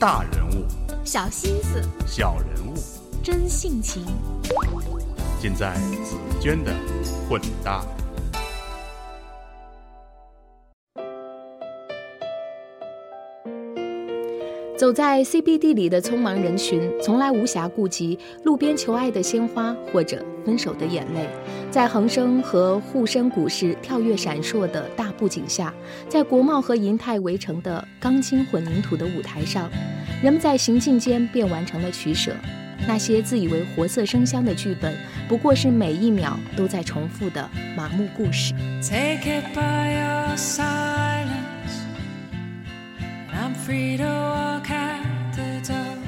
大人物、小心思、小人物，真性情，尽在紫娟的混搭。走在 CBD 里的匆忙人群，从来无暇顾及路边求爱的鲜花或者分手的眼泪。在恒生和沪深股市跳跃闪烁的大布景下，在国贸和银泰围成的钢筋混凝土的舞台上，人们在行进间便完成了取舍。那些自以为活色生香的剧本，不过是每一秒都在重复的麻木故事。Take it by your side. Free to walk out the door.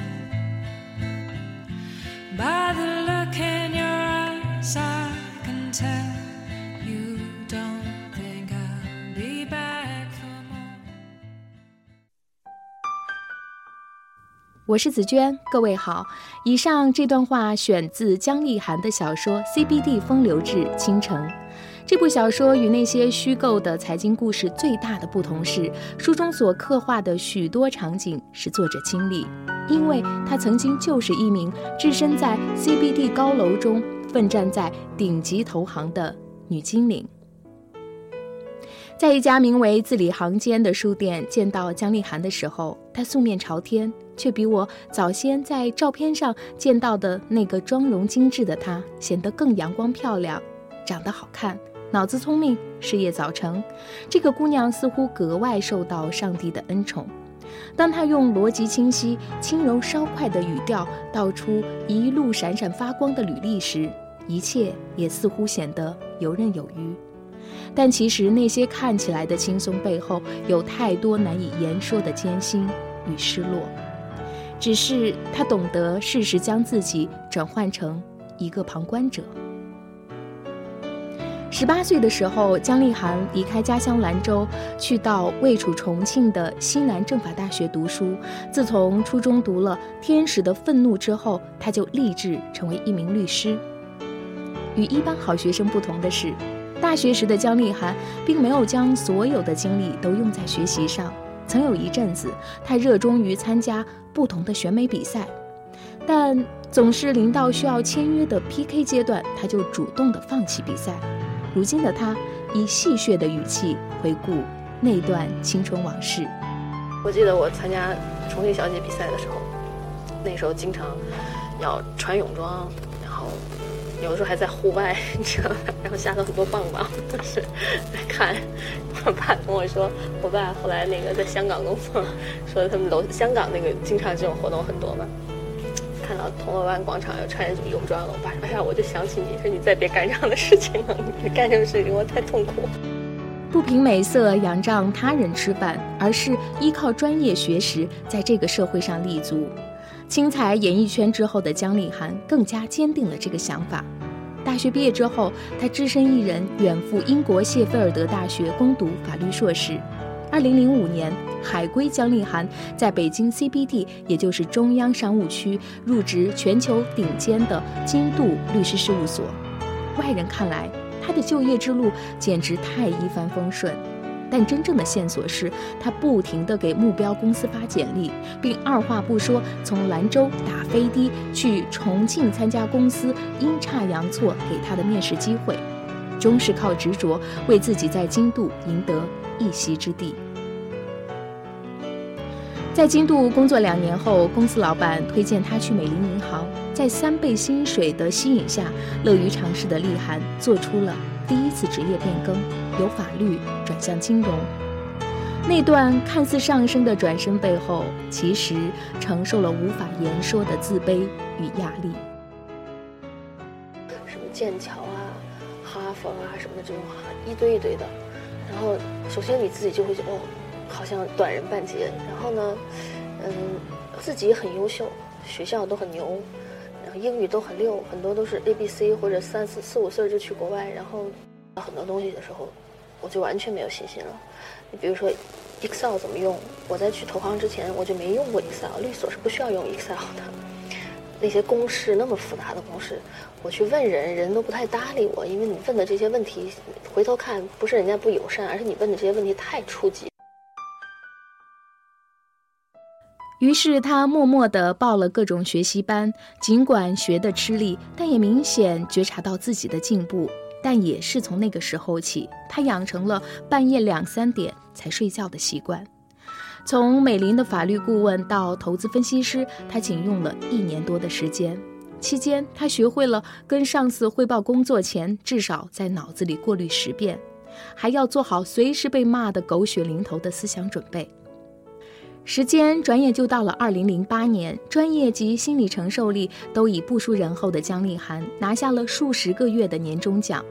By the look in your eyes, I can tell you don't think I'll be back for more. 我是紫娟，各位好。以上这段话选自姜丽涵的小说《CBD 风流志倾城》。这部小说与那些虚构的财经故事最大的不同是，书中所刻画的许多场景是作者亲历，因为他曾经就是一名置身在 CBD 高楼中、奋战在顶级投行的女精灵。在一家名为字里行间的书店见到姜丽涵的时候，她素面朝天，却比我早先在照片上见到的那个妆容精致的她显得更阳光漂亮，长得好看，脑子聪明，事业早成。这个姑娘似乎格外受到上帝的恩宠。当她用逻辑清晰、轻柔稍快的语调道出一路闪闪发光的履历时，一切也似乎显得游刃有余。但其实那些看起来的轻松背后，有太多难以言说的艰辛与失落。只是他懂得适时将自己转换成一个旁观者。十八岁的时候，姜丽涵离开家乡兰州，去到位处重庆的西南政法大学读书。自从初中读了《天使的愤怒》之后，她就立志成为一名律师。与一般好学生不同的是，大学时的姜丽涵并没有将所有的精力都用在学习上。曾有一阵子，她热衷于参加不同的选美比赛，但总是临到需要签约的 PK 阶段，她就主动的放弃比赛。如今的她以戏谑的语气回顾那段青春往事。我记得我参加重庆小姐比赛的时候，那时候经常要穿泳装，然后有的时候还在户外，你知道吗？然后下了很多棒棒，都是在看。我爸跟我说，我爸后来那个在香港工作，说他们楼香港那个经常这种活动很多嘛。看到铜锣湾广场有穿着泳装了，我爸说：“哎呀，我就想起你，说你再别干这样的事情了，你干这种事情我太痛苦。”不凭美色仰仗他人吃饭，而是依靠专业学识在这个社会上立足。轻踩演艺圈之后的姜丽涵更加坚定了这个想法。大学毕业之后，她只身一人远赴英国谢菲尔德大学攻读法律硕士。二零零五年，海归姜丽涵在北京 CBD，也就是中央商务区，入职全球顶尖的金度律师事务所。外人看来，他的就业之路简直太一帆风顺。但真正的线索是，他不停地给目标公司发简历，并二话不说从兰州打飞的去重庆参加公司阴差阳错给他的面试机会，终是靠执着为自己在京度赢得一席之地。在京度工作两年后，公司老板推荐他去美林银行，在三倍薪水的吸引下，乐于尝试的丽涵做出了第一次职业变更，由法律转向金融。那段看似上升的转身背后，其实承受了无法言说的自卑与压力。什么剑桥啊、哈佛啊什么的这种一堆一堆的，然后首先你自己就会觉得哦，好像短人半截。然后呢，嗯，自己很优秀，学校都很牛，然后英语都很溜，很多都是 A B C 或者三四四五岁就去国外，然后很多东西的时候，我就完全没有信心了。你比如说 Excel 怎么用，我在去投行之前我就没用过 Excel，律所是不需要用 Excel 的。那些公式那么复杂的公式，我去问人，人都不太搭理我，因为你问的这些问题，回头看不是人家不友善，而是你问的这些问题太初级。于是他默默地报了各种学习班，尽管学得吃力，但也明显觉察到自己的进步。但也是从那个时候起，他养成了半夜两三点才睡觉的习惯。从美林的法律顾问到投资分析师，他仅用了一年多的时间。期间，他学会了跟上司汇报工作前，至少在脑子里过滤十遍，还要做好随时被骂得狗血淋头的思想准备。时间转眼就到了二零零八年，专业及心理承受力都已不输人后的姜丽涵拿下了数十个月的年终奖，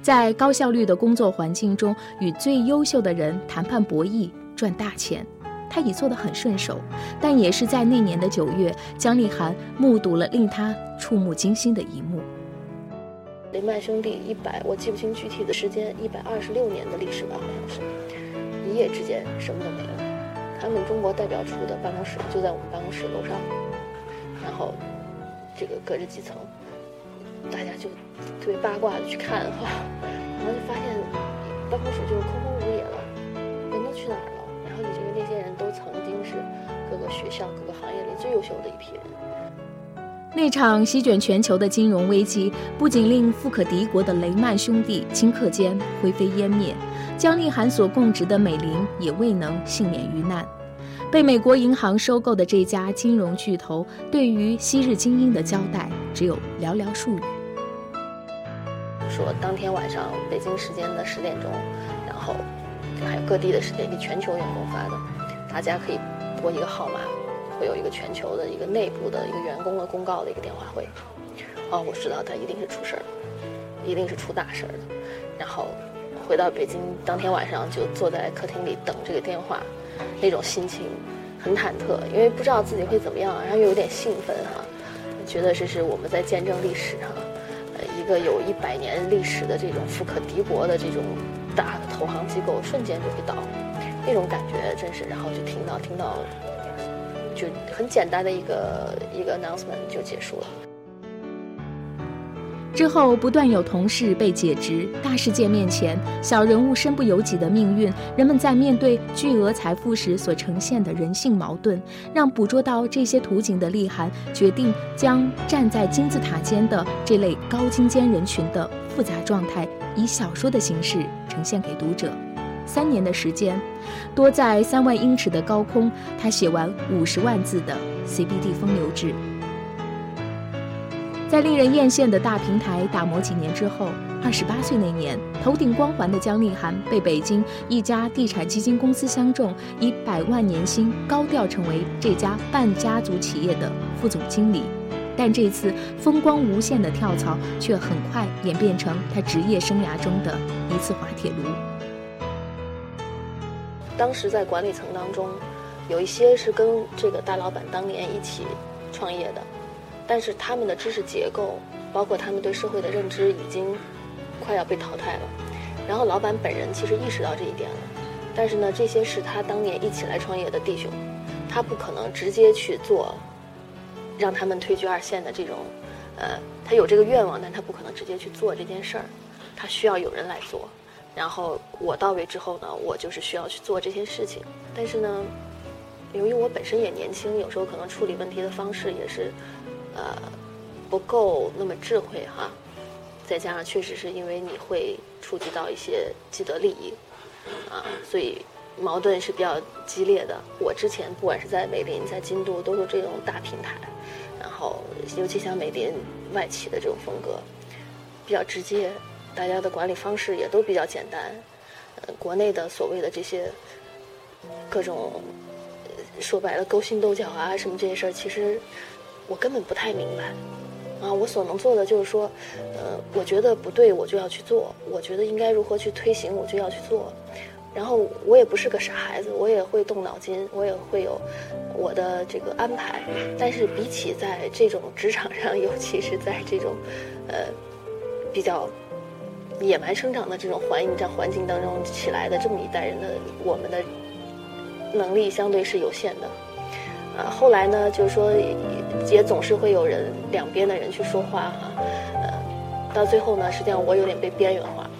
在高效率的工作环境中与最优秀的人谈判博弈赚大钱，她已做得很顺手。但也是在那年的九月，姜丽涵目睹了令她触目惊心的一幕：雷曼兄弟一百，我记不清具体的时间，一百二十六年的历史吧，好像是，一夜之间什么都没了。他们中国代表处的办公室就在我们办公室楼上，然后这个隔着几层，大家就特别八卦的去看哈，然后就发现办公室就空空如也了，人都去哪儿了？然后你因为那些人都曾经是各个学校、各个行业里最优秀的一批人。那场席卷全球的金融危机，不仅令富可敌国的雷曼兄弟顷刻间灰飞烟灭。姜丽涵所供职的美林也未能幸免于难，被美国银行收购的这家金融巨头对于昔日精英的交代只有寥寥数语。说当天晚上北京时间的十点钟，然后还有各地的时间给全球员工发的，大家可以拨一个号码，会有一个全球的一个内部的一个员工的公告的一个电话会。哦，我知道他一定是出事儿了，一定是出大事儿了，然后。回到北京当天晚上就坐在客厅里等这个电话，那种心情很忐忑，因为不知道自己会怎么样，然后又有点兴奋哈，觉得这是我们在见证历史哈，呃，一个有一百年历史的这种富可敌国的这种大的投行机构瞬间就会倒，那种感觉真是，然后就听到听到，很简单的一个一个 announcement 就结束了。之后不断有同事被解职，大事件面前，小人物身不由己的命运，人们在面对巨额财富时所呈现的人性矛盾，让捕捉到这些图景的厉涵决定将站在金字塔尖的这类高精尖人群的复杂状态，以小说的形式呈现给读者。三年的时间，多在三万英尺的高空，他写完五十万字的《CBD 风流志》。在令人艳羡的大平台打磨几年之后，二十八岁那年，头顶光环的姜丽涵被北京一家地产基金公司相中，以百万年薪高调成为这家半家族企业的副总经理。但这次风光无限的跳槽，却很快演变成他职业生涯中的一次滑铁卢。当时在管理层当中，有一些是跟这个大老板当年一起创业的。但是他们的知识结构，包括他们对社会的认知，已经快要被淘汰了。然后老板本人其实意识到这一点了，但是呢，这些是他当年一起来创业的弟兄，他不可能直接去做，让他们退居二线的这种，呃，他有这个愿望，但他不可能直接去做这件事儿，他需要有人来做。然后我到位之后呢，我就是需要去做这些事情。但是呢，由于我本身也年轻，有时候可能处理问题的方式也是。呃，不够那么智慧哈，再加上确实是因为你会触及到一些既得利益，啊，所以矛盾是比较激烈的。我之前不管是在美林、在京都，都是这种大平台，然后尤其像美林外企的这种风格，比较直接，大家的管理方式也都比较简单。呃，国内的所谓的这些各种说白了勾心斗角啊什么这些事儿，其实。我根本不太明白，啊，我所能做的就是说，呃，我觉得不对，我就要去做；我觉得应该如何去推行，我就要去做。然后我也不是个傻孩子，我也会动脑筋，我也会有我的这个安排。但是比起在这种职场上，尤其是在这种，呃，比较野蛮生长的这种环境、在环境当中起来的这么一代人的，我们的能力相对是有限的。啊，后来呢，就是说，也总是会有人两边的人去说话哈，呃，到最后呢，实际上我有点被边缘化。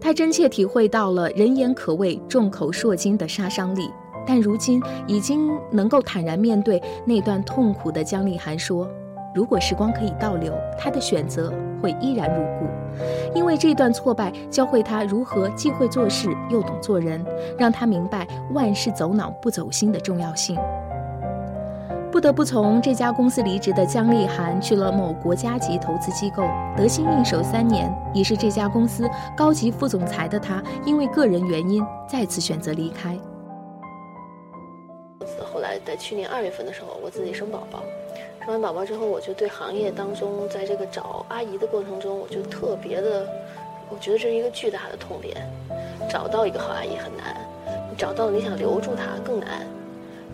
他真切体会到了“人言可畏，众口铄金”的杀伤力。但如今已经能够坦然面对那段痛苦的姜丽涵说：“如果时光可以倒流，他的选择会依然如故，因为这段挫败教会他如何既会做事又懂做人，让他明白万事走脑不走心的重要性。”不得不从这家公司离职的姜丽涵去了某国家级投资机构，得心应手三年，已是这家公司高级副总裁的她，因为个人原因再次选择离开。后来在去年二月份的时候，我自己生宝宝，生完宝宝之后，我就对行业当中，在这个找阿姨的过程中，我就特别的，我觉得这是一个巨大的痛点。找到一个好阿姨很难，找到你想留住她更难，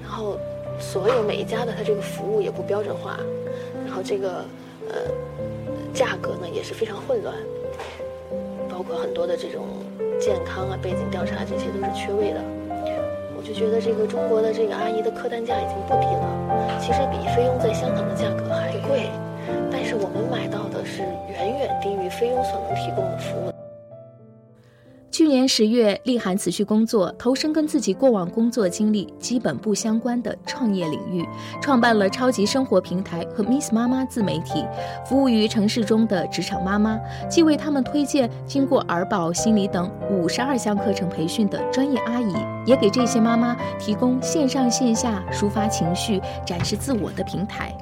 然后。所有每一家的它这个服务也不标准化，然后这个呃价格呢也是非常混乱，包括很多的这种健康啊背景调查这些都是缺位的。就觉得这个中国的这个阿姨的客单价已经不低了，其实比菲佣在香港的价格十月，丽涵辞去工作，投身跟自己过往工作经历基本不相关的创业领域，创办了超级生活平台和 Miss 妈妈自媒体，服务于城市中的职场妈妈，既为他们推荐经过儿保、心理等五十二项课程培训的专业阿姨，也给这些妈妈提供线上线下抒发情绪、展示自我的平台。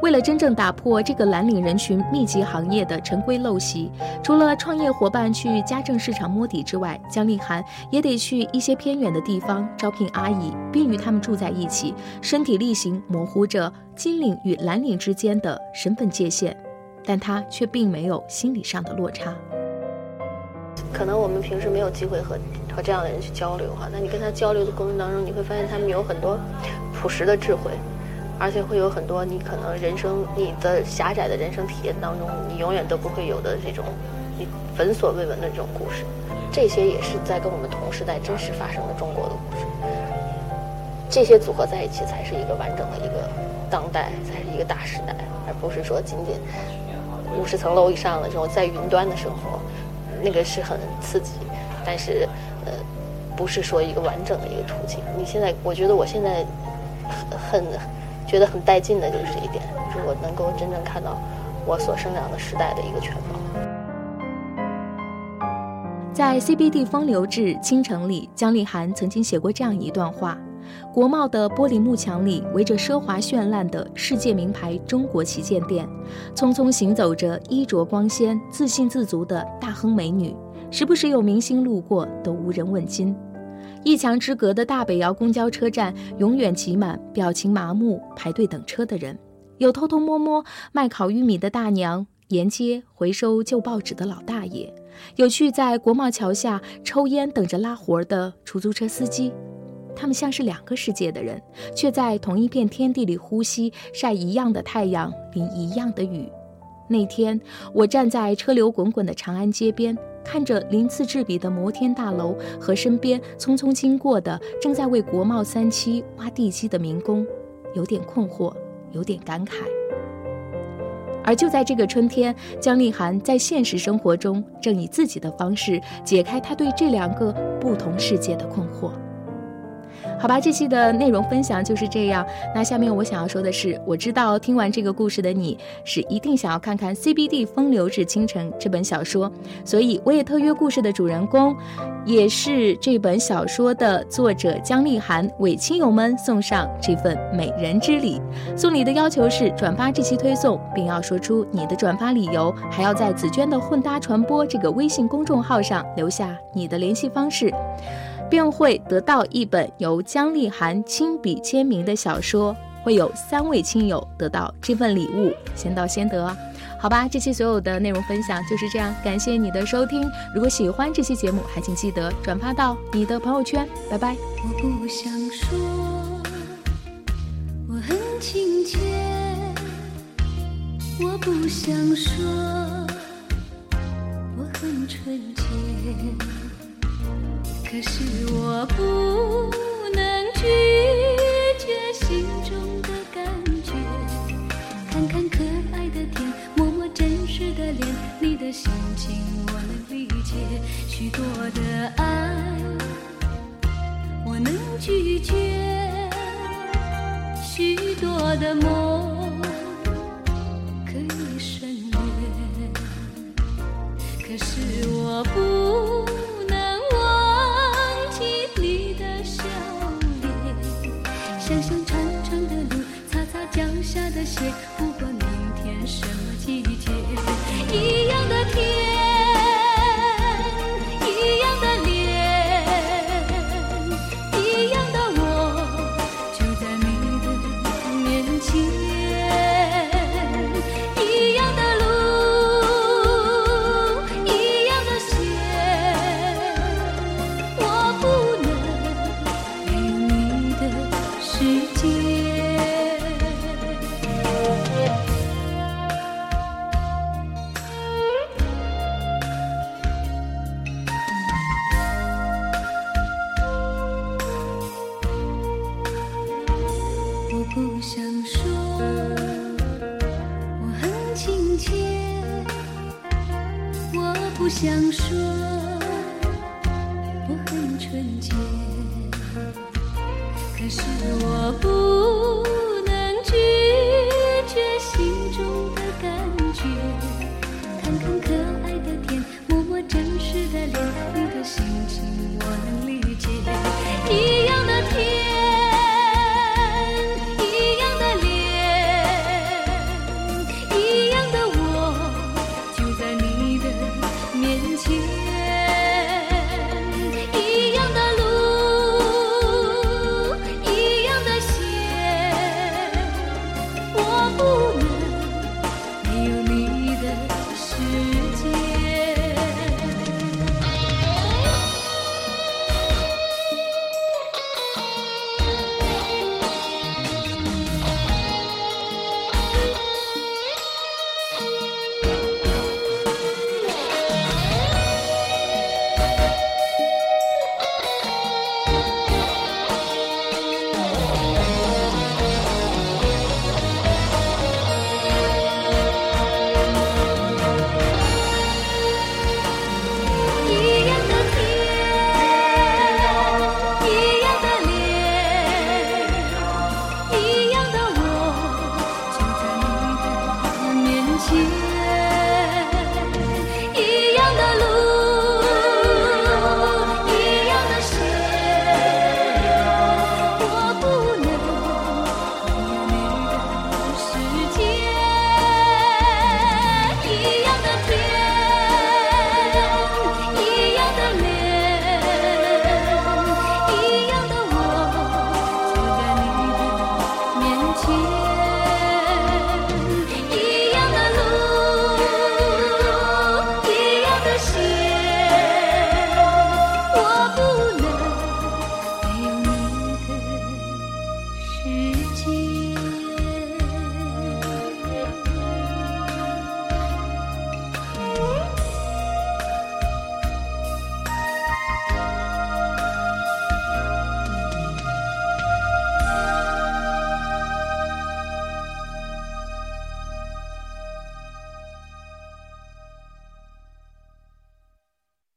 为了真正打破这个蓝领人群密集行业的陈规陋习，除了创业伙伴去家政市场摸底之外，姜丽涵也得去一些偏远的地方招聘阿姨，并与他们住在一起，身体力行模糊着金领与蓝领之间的身份界限，但她却并没有心理上的落差。可能我们平时没有机会和和这样的人去交流哈，那你跟他交流的过程当中，你会发现他们有很多朴实的智慧。而且会有很多你可能人生你的狭窄的人生体验当中，你永远都不会有的这种你闻所未闻的这种故事，这些也是在跟我们同时代真实发生的中国的故事。这些组合在一起，才是一个完整的一个当代，才是一个大时代，而不是说仅仅五十层楼以上的这种在云端的生活，那个是很刺激，但是呃，不是说一个完整的一个途径。你现在，我觉得我现在很。觉得很带劲的就是这一点，就是我能够真正看到我所生长的时代的一个全貌。在 CBD 风流志倾城里，姜丽涵曾经写过这样一段话：国贸的玻璃幕墙里，围着奢华绚烂的世界名牌中国旗舰店，匆匆行走着衣着光鲜、自信自足的大亨美女，时不时有明星路过，都无人问津。一墙之隔的大北窑公交车站，永远挤满表情麻木、排队等车的人。有偷偷摸摸卖烤玉米的大娘，沿街回收旧报纸的老大爷，有去在国贸桥下抽烟等着拉活的出租车司机。他们像是两个世界的人，却在同一片天地里呼吸，晒一样的太阳，淋一样的雨。那天，我站在车流滚滚的长安街边。看着鳞次栉比的摩天大楼和身边匆匆经过的正在为国贸三期挖地基的民工，有点困惑，有点感慨。而就在这个春天，姜丽涵在现实生活中正以自己的方式解开她对这两个不同世界的困惑。好吧，这期的内容分享就是这样。那下面我想要说的是，我知道听完这个故事的你是一定想要看看《CBD 风流至倾城》这本小说，所以我也特约故事的主人公，也是这本小说的作者姜丽涵为亲友们送上这份美人之礼。送礼的要求是转发这期推送，并要说出你的转发理由，还要在紫娟的混搭传播这个微信公众号上留下你的联系方式。便会得到一本由姜丽涵亲笔签名的小说，会有三位亲友得到这份礼物，先到先得。好吧，这期所有的内容分享就是这样，感谢你的收听。如果喜欢这期节目，还请记得转发到你的朋友圈。拜拜。我不想说，我很亲切。我不想说，我很纯洁。可是我不能拒绝心中的感觉，看看可爱的天，摸摸真实的脸，你的心情我能理解，许多的爱我能。拒绝许多的梦可以省略，可是我不 see